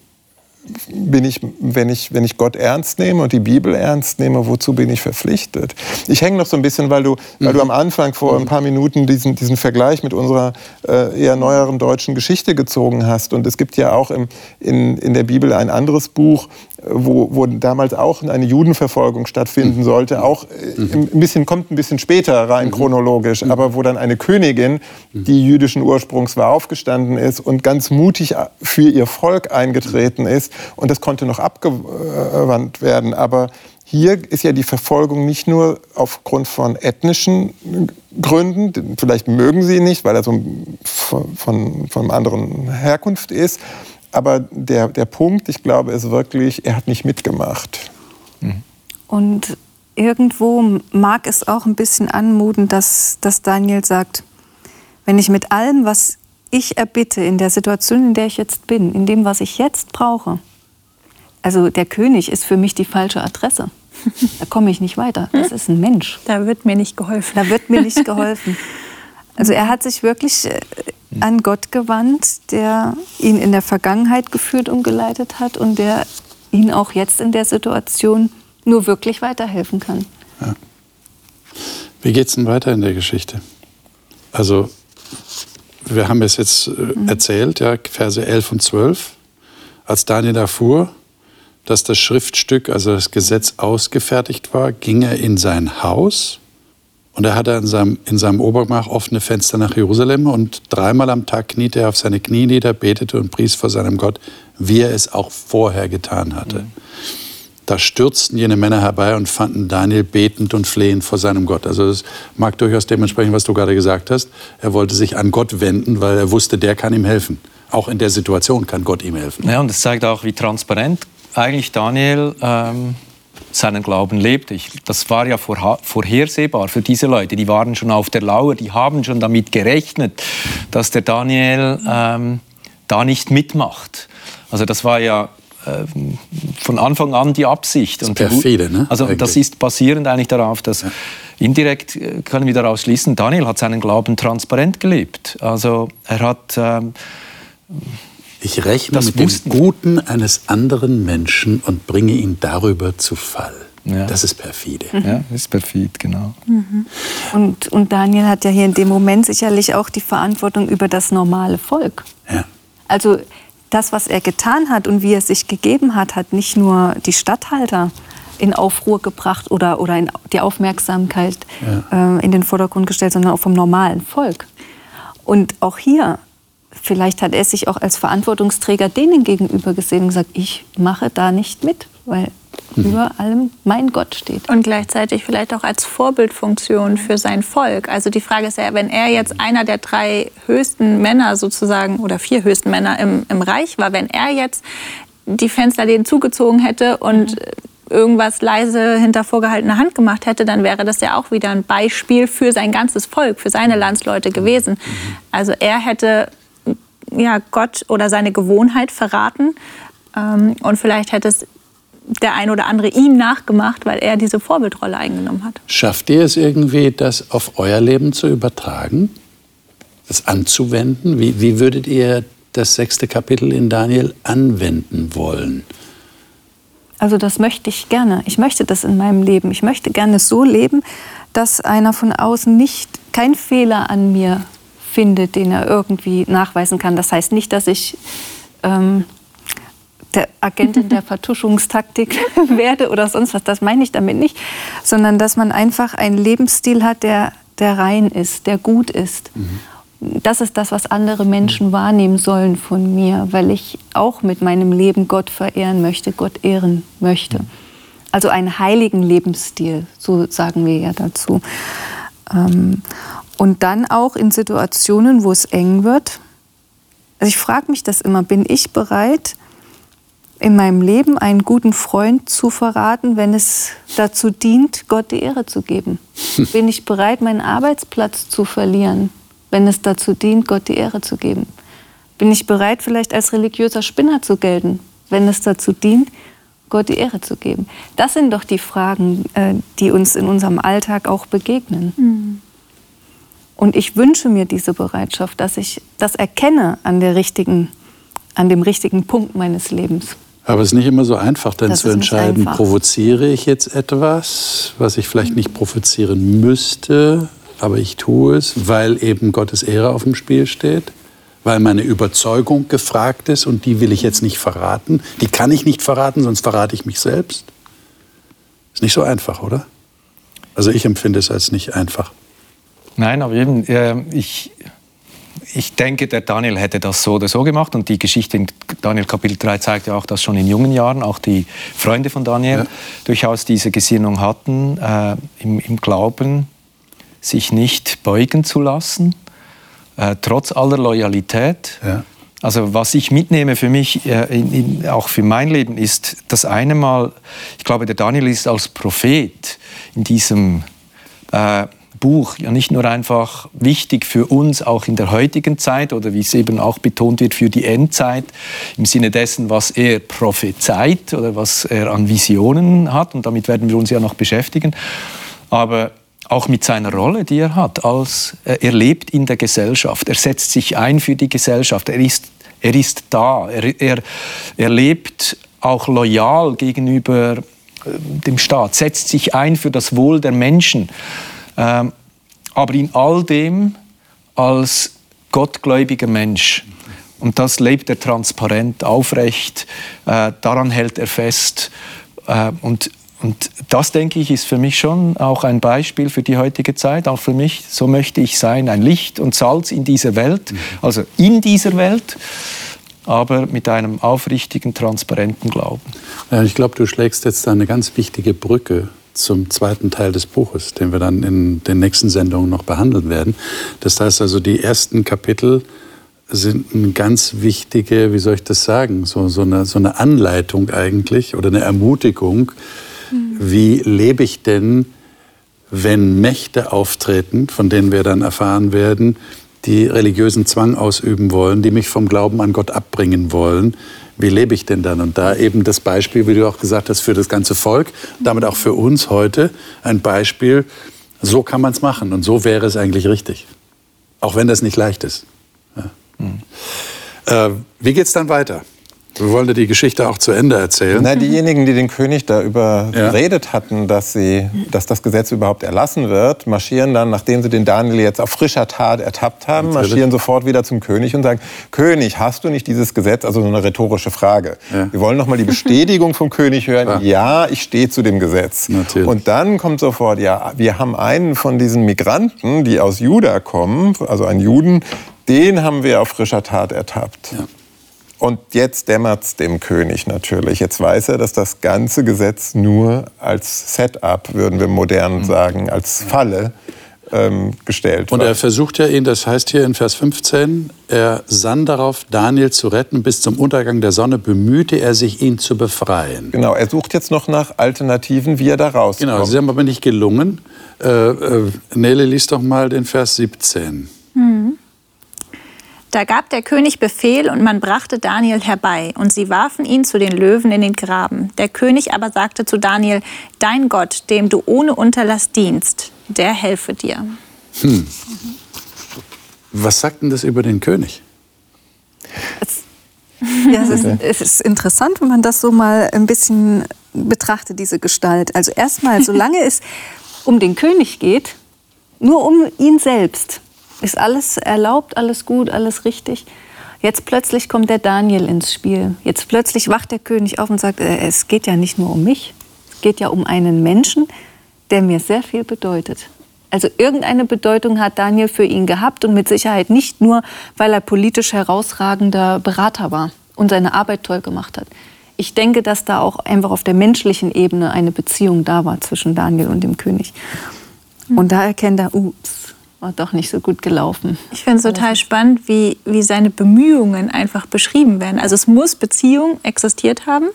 bin ich, wenn ich, wenn ich Gott ernst nehme und die Bibel ernst nehme, wozu bin ich verpflichtet? Ich hänge noch so ein bisschen, weil du, mhm. weil du am Anfang vor ein paar Minuten diesen, diesen Vergleich mit unserer äh, eher neueren deutschen Geschichte gezogen hast. Und es gibt ja auch im, in, in der Bibel ein anderes Buch, wo, wo damals auch eine Judenverfolgung stattfinden mhm. sollte, auch äh, mhm. ein bisschen, kommt ein bisschen später rein mhm. chronologisch, mhm. aber wo dann eine Königin, mhm. die jüdischen Ursprungs war, aufgestanden ist und ganz mutig für ihr Volk eingetreten ist und das konnte noch abgewandt werden. Aber hier ist ja die Verfolgung nicht nur aufgrund von ethnischen Gründen, vielleicht mögen sie ihn nicht, weil er so von, von, von anderen Herkunft ist, aber der, der Punkt, ich glaube, ist wirklich, er hat nicht mitgemacht. Mhm. Und irgendwo mag es auch ein bisschen anmuten, dass, dass Daniel sagt, wenn ich mit allem, was ich erbitte, in der Situation, in der ich jetzt bin, in dem, was ich jetzt brauche, also der König ist für mich die falsche Adresse. Da komme ich nicht weiter. Das ist ein Mensch. Da wird mir nicht geholfen. Da wird mir nicht geholfen. Also er hat sich wirklich äh, an Gott gewandt, der ihn in der Vergangenheit geführt und geleitet hat und der ihn auch jetzt in der Situation nur wirklich weiterhelfen kann. Ja. Wie geht es denn weiter in der Geschichte? Also, wir haben es jetzt äh, mhm. erzählt, ja, Verse 11 und 12. Als Daniel erfuhr, dass das Schriftstück, also das Gesetz ausgefertigt war, ging er in sein Haus und er hatte in seinem, in seinem Obergemach offene Fenster nach Jerusalem und dreimal am Tag kniete er auf seine Knie nieder, betete und pries vor seinem Gott, wie er es auch vorher getan hatte. Mhm. Da stürzten jene Männer herbei und fanden Daniel betend und flehend vor seinem Gott. Also das mag durchaus dementsprechend, was du gerade gesagt hast. Er wollte sich an Gott wenden, weil er wusste, der kann ihm helfen. Auch in der Situation kann Gott ihm helfen. Ja, und es zeigt auch, wie transparent eigentlich Daniel ähm, seinen Glauben lebte. Ich, das war ja vor, vorhersehbar für diese Leute. Die waren schon auf der Lauer, die haben schon damit gerechnet, dass der Daniel ähm, da nicht mitmacht. Also das war ja ähm, von Anfang an die Absicht. Das ist perfide, ne? Also eigentlich. das ist basierend eigentlich darauf, dass ja. indirekt äh, können wir daraus schließen, Daniel hat seinen Glauben transparent gelebt. Also er hat ähm, ich rechne das mit dem Guten eines anderen Menschen und bringe ihn darüber zu Fall. Ja. Das ist perfide. Mhm. Ja, das ist perfid, genau. Mhm. Und, und Daniel hat ja hier in dem Moment sicherlich auch die Verantwortung über das normale Volk. Ja. Also das, was er getan hat und wie er sich gegeben hat, hat nicht nur die Statthalter in Aufruhr gebracht oder, oder in die Aufmerksamkeit ja. äh, in den Vordergrund gestellt, sondern auch vom normalen Volk. Und auch hier, vielleicht hat er sich auch als Verantwortungsträger denen gegenüber gesehen und gesagt, ich mache da nicht mit, weil mhm. über allem mein Gott steht. Und gleichzeitig vielleicht auch als Vorbildfunktion für sein Volk. Also die Frage ist ja, wenn er jetzt einer der drei höchsten Männer sozusagen oder vier höchsten Männer im, im Reich war, wenn er jetzt die Fensterläden zugezogen hätte und mhm irgendwas leise hinter vorgehaltener Hand gemacht hätte, dann wäre das ja auch wieder ein Beispiel für sein ganzes Volk, für seine Landsleute gewesen. Mhm. Also er hätte ja, Gott oder seine Gewohnheit verraten ähm, und vielleicht hätte es der ein oder andere ihm nachgemacht, weil er diese Vorbildrolle eingenommen hat. Schafft ihr es irgendwie, das auf euer Leben zu übertragen, das anzuwenden? Wie, wie würdet ihr das sechste Kapitel in Daniel anwenden wollen? Also das möchte ich gerne. Ich möchte das in meinem Leben. Ich möchte gerne so leben, dass einer von außen nicht kein Fehler an mir findet, den er irgendwie nachweisen kann. Das heißt nicht, dass ich ähm, der Agentin der Vertuschungstaktik werde oder sonst was. Das meine ich damit nicht, sondern dass man einfach einen Lebensstil hat, der, der rein ist, der gut ist. Mhm. Das ist das, was andere Menschen mhm. wahrnehmen sollen von mir, weil ich auch mit meinem Leben Gott verehren möchte, Gott ehren möchte. Mhm. Also einen heiligen Lebensstil, so sagen wir ja dazu. Ähm, und dann auch in Situationen, wo es eng wird. Also ich frage mich das immer, bin ich bereit, in meinem Leben einen guten Freund zu verraten, wenn es dazu dient, Gott die Ehre zu geben? Bin ich bereit, meinen Arbeitsplatz zu verlieren, wenn es dazu dient, Gott die Ehre zu geben? Bin ich bereit, vielleicht als religiöser Spinner zu gelten, wenn es dazu dient, Gott die Ehre zu geben? Das sind doch die Fragen, äh, die uns in unserem Alltag auch begegnen. Mhm. Und ich wünsche mir diese Bereitschaft, dass ich das erkenne an, der richtigen, an dem richtigen Punkt meines Lebens. Aber es ist nicht immer so einfach, dann das zu entscheiden, provoziere ich jetzt etwas, was ich vielleicht nicht provozieren müsste, aber ich tue es, weil eben Gottes Ehre auf dem Spiel steht, weil meine Überzeugung gefragt ist und die will ich jetzt nicht verraten. Die kann ich nicht verraten, sonst verrate ich mich selbst. Ist nicht so einfach, oder? Also ich empfinde es als nicht einfach. Nein, aber eben, äh, ich, ich denke, der Daniel hätte das so oder so gemacht und die Geschichte in Daniel Kapitel 3 zeigt ja auch, dass schon in jungen Jahren auch die Freunde von Daniel ja. durchaus diese Gesinnung hatten, äh, im, im, Glauben sich nicht beugen zu lassen, äh, trotz aller Loyalität. Ja. Also was ich mitnehme für mich, äh, in, in, auch für mein Leben, ist das eine Mal, ich glaube, der Daniel ist als Prophet in diesem äh, Buch ja nicht nur einfach wichtig für uns auch in der heutigen Zeit oder wie es eben auch betont wird für die Endzeit im Sinne dessen, was er prophezeit oder was er an Visionen hat. Und damit werden wir uns ja noch beschäftigen, aber auch mit seiner Rolle, die er hat, als äh, er lebt in der Gesellschaft, er setzt sich ein für die Gesellschaft, er ist, er ist da, er, er, er lebt auch loyal gegenüber äh, dem Staat, setzt sich ein für das Wohl der Menschen. Ähm, aber in all dem als gottgläubiger Mensch. Und das lebt er transparent, aufrecht, äh, daran hält er fest. Äh, und, und das, denke ich, ist für mich schon auch ein Beispiel für die heutige Zeit, auch für mich. So möchte ich sein, ein Licht und Salz in dieser Welt, also in dieser Welt, aber mit einem aufrichtigen, transparenten Glauben. Ich glaube, du schlägst jetzt eine ganz wichtige Brücke zum zweiten Teil des Buches, den wir dann in den nächsten Sendungen noch behandeln werden. Das heißt also, die ersten Kapitel sind eine ganz wichtige, wie soll ich das sagen, so, so, eine, so eine Anleitung eigentlich oder eine Ermutigung. Mhm. Wie lebe ich denn, wenn Mächte auftreten, von denen wir dann erfahren werden, die religiösen Zwang ausüben wollen, die mich vom Glauben an Gott abbringen wollen? Wie lebe ich denn dann? Und da eben das Beispiel, wie du auch gesagt hast, für das ganze Volk, damit auch für uns heute ein Beispiel, so kann man es machen und so wäre es eigentlich richtig. Auch wenn das nicht leicht ist. Ja. Mhm. Äh, wie geht es dann weiter? Wir wollen die Geschichte auch zu Ende erzählen. Na, diejenigen, die den König da überredet ja. hatten, dass, sie, dass das Gesetz überhaupt erlassen wird, marschieren dann, nachdem sie den Daniel jetzt auf frischer Tat ertappt haben, Natürlich. marschieren sofort wieder zum König und sagen, König, hast du nicht dieses Gesetz? Also so eine rhetorische Frage. Ja. Wir wollen noch mal die Bestätigung vom König hören, ja, ja ich stehe zu dem Gesetz. Natürlich. Und dann kommt sofort, ja, wir haben einen von diesen Migranten, die aus Juda kommen, also einen Juden, den haben wir auf frischer Tat ertappt. Ja. Und jetzt dämmert es dem König natürlich. Jetzt weiß er, dass das ganze Gesetz nur als Setup, würden wir modern mhm. sagen, als Falle ähm, gestellt Und er versucht ja ihn, das heißt hier in Vers 15, er sann darauf, Daniel zu retten. Bis zum Untergang der Sonne bemühte er sich, ihn zu befreien. Genau, er sucht jetzt noch nach Alternativen, wie er da rauskommt. Genau, sie haben aber nicht gelungen. Äh, äh, Nele, liest doch mal den Vers 17. Mhm. Da gab der König Befehl und man brachte Daniel herbei und sie warfen ihn zu den Löwen in den Graben. Der König aber sagte zu Daniel, dein Gott, dem du ohne Unterlass dienst, der helfe dir. Hm. Was sagt denn das über den König? Es, ja, es ist, es ist interessant, wenn man das so mal ein bisschen betrachtet, diese Gestalt. Also erstmal, solange es um den König geht, nur um ihn selbst, ist alles erlaubt, alles gut, alles richtig. Jetzt plötzlich kommt der Daniel ins Spiel. Jetzt plötzlich wacht der König auf und sagt, äh, es geht ja nicht nur um mich, es geht ja um einen Menschen, der mir sehr viel bedeutet. Also irgendeine Bedeutung hat Daniel für ihn gehabt und mit Sicherheit nicht nur, weil er politisch herausragender Berater war und seine Arbeit toll gemacht hat. Ich denke, dass da auch einfach auf der menschlichen Ebene eine Beziehung da war zwischen Daniel und dem König. Und da erkennt er, ups, war doch nicht so gut gelaufen. Ich finde es total spannend, wie, wie seine Bemühungen einfach beschrieben werden. Also es muss Beziehung existiert haben,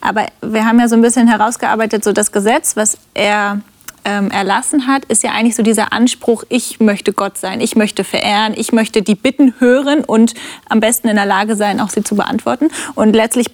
aber wir haben ja so ein bisschen herausgearbeitet, so das Gesetz, was er ähm, erlassen hat, ist ja eigentlich so dieser Anspruch, ich möchte Gott sein, ich möchte verehren, ich möchte die Bitten hören und am besten in der Lage sein, auch sie zu beantworten. Und letztlich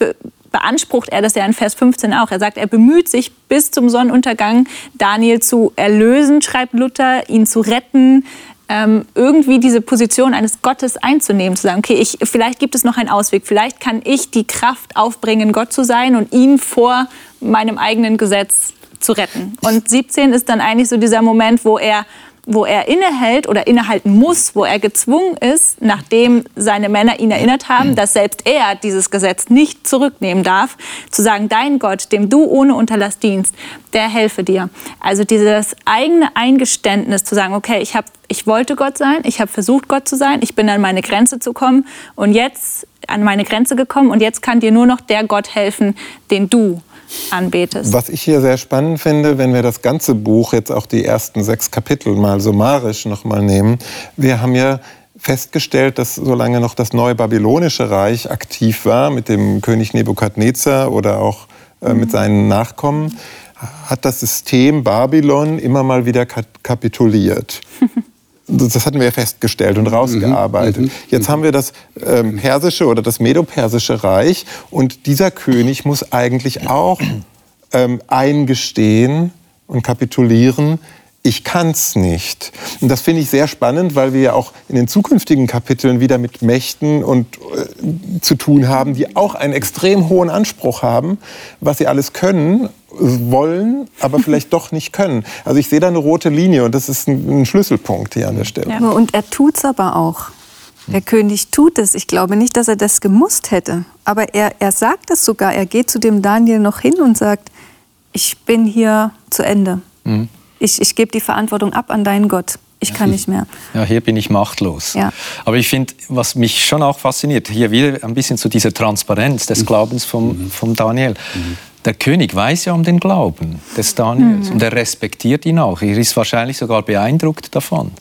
beansprucht er das ja in Vers 15 auch. Er sagt, er bemüht sich bis zum Sonnenuntergang, Daniel zu erlösen, schreibt Luther, ihn zu retten, ähm, irgendwie diese Position eines Gottes einzunehmen, zu sagen, okay, ich, vielleicht gibt es noch einen Ausweg, vielleicht kann ich die Kraft aufbringen, Gott zu sein und ihn vor meinem eigenen Gesetz zu retten. Und 17 ist dann eigentlich so dieser Moment, wo er wo er innehält oder innehalten muss, wo er gezwungen ist, nachdem seine Männer ihn erinnert haben, dass selbst er dieses Gesetz nicht zurücknehmen darf, zu sagen, dein Gott, dem du ohne Unterlass dienst, der helfe dir. Also dieses eigene Eingeständnis zu sagen, okay, ich, hab, ich wollte Gott sein, ich habe versucht, Gott zu sein, ich bin an meine Grenze zu kommen und jetzt an meine Grenze gekommen und jetzt kann dir nur noch der Gott helfen, den du anbetest. Was ich hier sehr spannend finde, wenn wir das ganze Buch, jetzt auch die ersten sechs Kapitel mal summarisch nochmal nehmen, wir haben ja festgestellt, dass solange noch das neue babylonische Reich aktiv war, mit dem König Nebukadnezar oder auch äh, mit mhm. seinen Nachkommen, hat das System Babylon immer mal wieder kapituliert. Das hatten wir festgestellt und mhm. rausgearbeitet. Mhm. Jetzt haben wir das ähm, persische oder das medopersische Reich und dieser König muss eigentlich auch ähm, eingestehen und kapitulieren, ich kann es nicht. Und das finde ich sehr spannend, weil wir ja auch in den zukünftigen Kapiteln wieder mit Mächten und, äh, zu tun haben, die auch einen extrem hohen Anspruch haben, was sie alles können wollen, aber vielleicht doch nicht können. Also ich sehe da eine rote Linie und das ist ein, ein Schlüsselpunkt hier an der Stelle. Ja, und er tut es aber auch. Der König tut es. Ich glaube nicht, dass er das gemusst hätte. Aber er, er sagt es sogar. Er geht zu dem Daniel noch hin und sagt, ich bin hier zu Ende. Mhm. Ich, ich gebe die Verantwortung ab an deinen Gott. Ich kann nicht mehr. Ja, hier bin ich machtlos. Ja. Aber ich finde, was mich schon auch fasziniert, hier wieder ein bisschen zu dieser Transparenz des mhm. Glaubens vom, mhm. vom Daniel. Mhm. Der König weiß ja um den Glauben des Daniels mhm. und er respektiert ihn auch. Er ist wahrscheinlich sogar beeindruckt davon.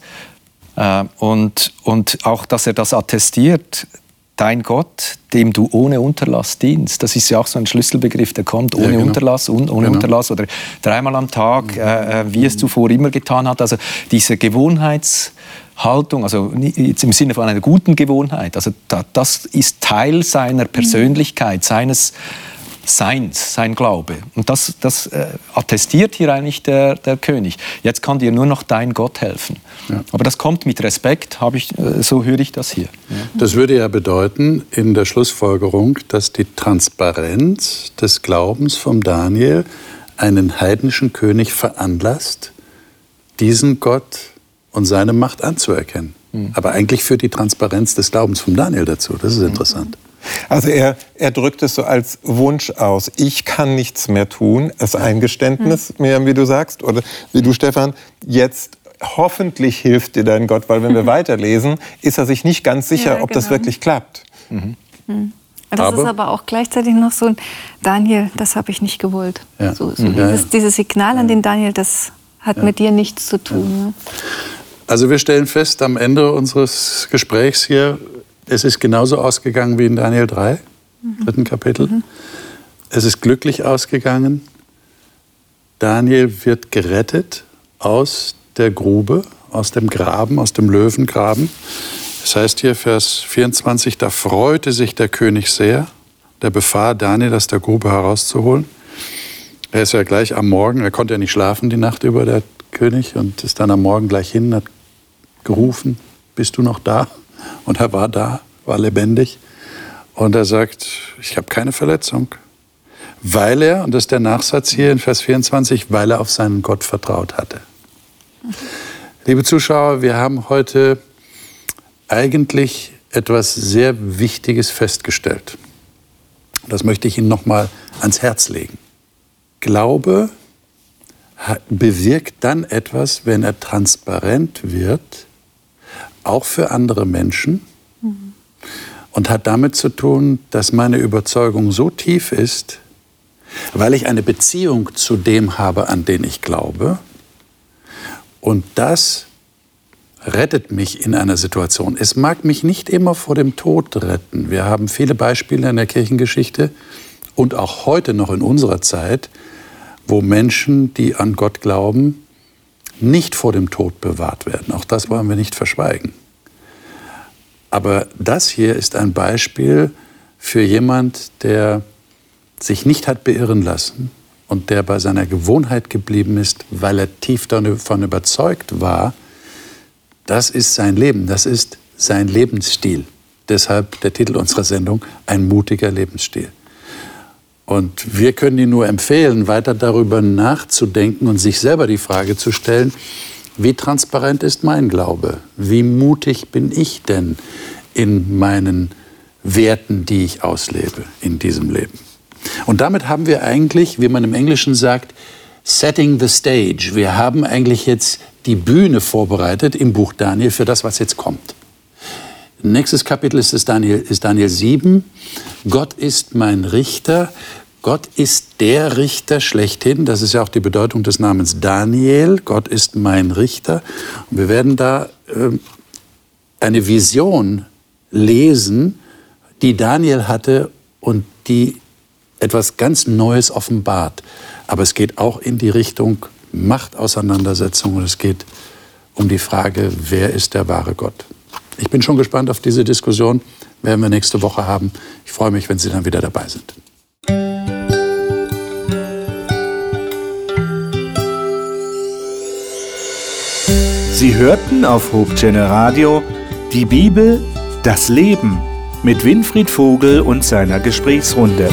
Äh, und, und auch, dass er das attestiert, dein Gott, dem du ohne Unterlass dienst. Das ist ja auch so ein Schlüsselbegriff, der kommt ohne ja, genau. Unterlass, un, ohne genau. Unterlass oder dreimal am Tag, äh, äh wie es zuvor immer getan hat. Also diese Gewohnheitshaltung, also jetzt im Sinne von einer guten Gewohnheit, also das ist Teil seiner Persönlichkeit, seines Seins, sein Glaube. Und das, das äh, attestiert hier eigentlich der, der König. Jetzt kann dir nur noch dein Gott helfen. Ja. Aber das kommt mit Respekt, ich, äh, so höre ich das hier. Das würde ja bedeuten, in der Schlussfolgerung, dass die Transparenz des Glaubens vom Daniel einen heidnischen König veranlasst, diesen Gott und seine Macht anzuerkennen. Mhm. Aber eigentlich führt die Transparenz des Glaubens vom Daniel dazu. Das ist mhm. interessant. Also er, er drückt es so als Wunsch aus. Ich kann nichts mehr tun. Es ist ein Geständnis, mhm. Miriam, wie du sagst, oder wie du, Stefan. Jetzt hoffentlich hilft dir dein Gott, weil wenn wir weiterlesen, ist er sich nicht ganz sicher, ja, ob das genau. wirklich klappt. Mhm. Mhm. Das aber, ist aber auch gleichzeitig noch so ein Daniel, das habe ich nicht gewollt. Ja. So, so mhm. dieses, dieses, Signal an den Daniel, das hat mit dir nichts zu tun. Ne? Also wir stellen fest am Ende unseres Gesprächs hier, es ist genauso ausgegangen wie in Daniel 3, mhm. dritten Kapitel. Mhm. Es ist glücklich ausgegangen. Daniel wird gerettet aus der Grube, aus dem Graben, aus dem Löwengraben. Das heißt hier Vers 24, da freute sich der König sehr. Der befahl Daniel, aus der Grube herauszuholen. Er ist ja gleich am Morgen, er konnte ja nicht schlafen die Nacht über, der König, und ist dann am Morgen gleich hin, hat gerufen, bist du noch da? Und er war da, war lebendig. Und er sagt, ich habe keine Verletzung. Weil er, und das ist der Nachsatz hier in Vers 24, weil er auf seinen Gott vertraut hatte. Liebe Zuschauer, wir haben heute eigentlich etwas sehr Wichtiges festgestellt. Das möchte ich Ihnen noch mal ans Herz legen. Glaube bewirkt dann etwas, wenn er transparent wird auch für andere Menschen mhm. und hat damit zu tun, dass meine Überzeugung so tief ist, weil ich eine Beziehung zu dem habe, an den ich glaube. Und das rettet mich in einer Situation. Es mag mich nicht immer vor dem Tod retten. Wir haben viele Beispiele in der Kirchengeschichte und auch heute noch in unserer Zeit, wo Menschen, die an Gott glauben, nicht vor dem Tod bewahrt werden. Auch das wollen wir nicht verschweigen. Aber das hier ist ein Beispiel für jemand, der sich nicht hat beirren lassen und der bei seiner Gewohnheit geblieben ist, weil er tief davon überzeugt war, das ist sein Leben, das ist sein Lebensstil. Deshalb der Titel unserer Sendung, ein mutiger Lebensstil. Und wir können Ihnen nur empfehlen, weiter darüber nachzudenken und sich selber die Frage zu stellen, wie transparent ist mein Glaube? Wie mutig bin ich denn in meinen Werten, die ich auslebe in diesem Leben? Und damit haben wir eigentlich, wie man im Englischen sagt, setting the stage. Wir haben eigentlich jetzt die Bühne vorbereitet im Buch Daniel für das, was jetzt kommt. Nächstes Kapitel ist, Daniel, ist Daniel 7. Gott ist mein Richter. Gott ist der Richter schlechthin. Das ist ja auch die Bedeutung des Namens Daniel. Gott ist mein Richter. Und wir werden da äh, eine Vision lesen, die Daniel hatte und die etwas ganz Neues offenbart. Aber es geht auch in die Richtung Machtauseinandersetzung und es geht um die Frage, wer ist der wahre Gott. Ich bin schon gespannt auf diese Diskussion, werden wir nächste Woche haben. Ich freue mich, wenn Sie dann wieder dabei sind. Sie hörten auf Hope Channel Radio die Bibel, das Leben mit Winfried Vogel und seiner Gesprächsrunde.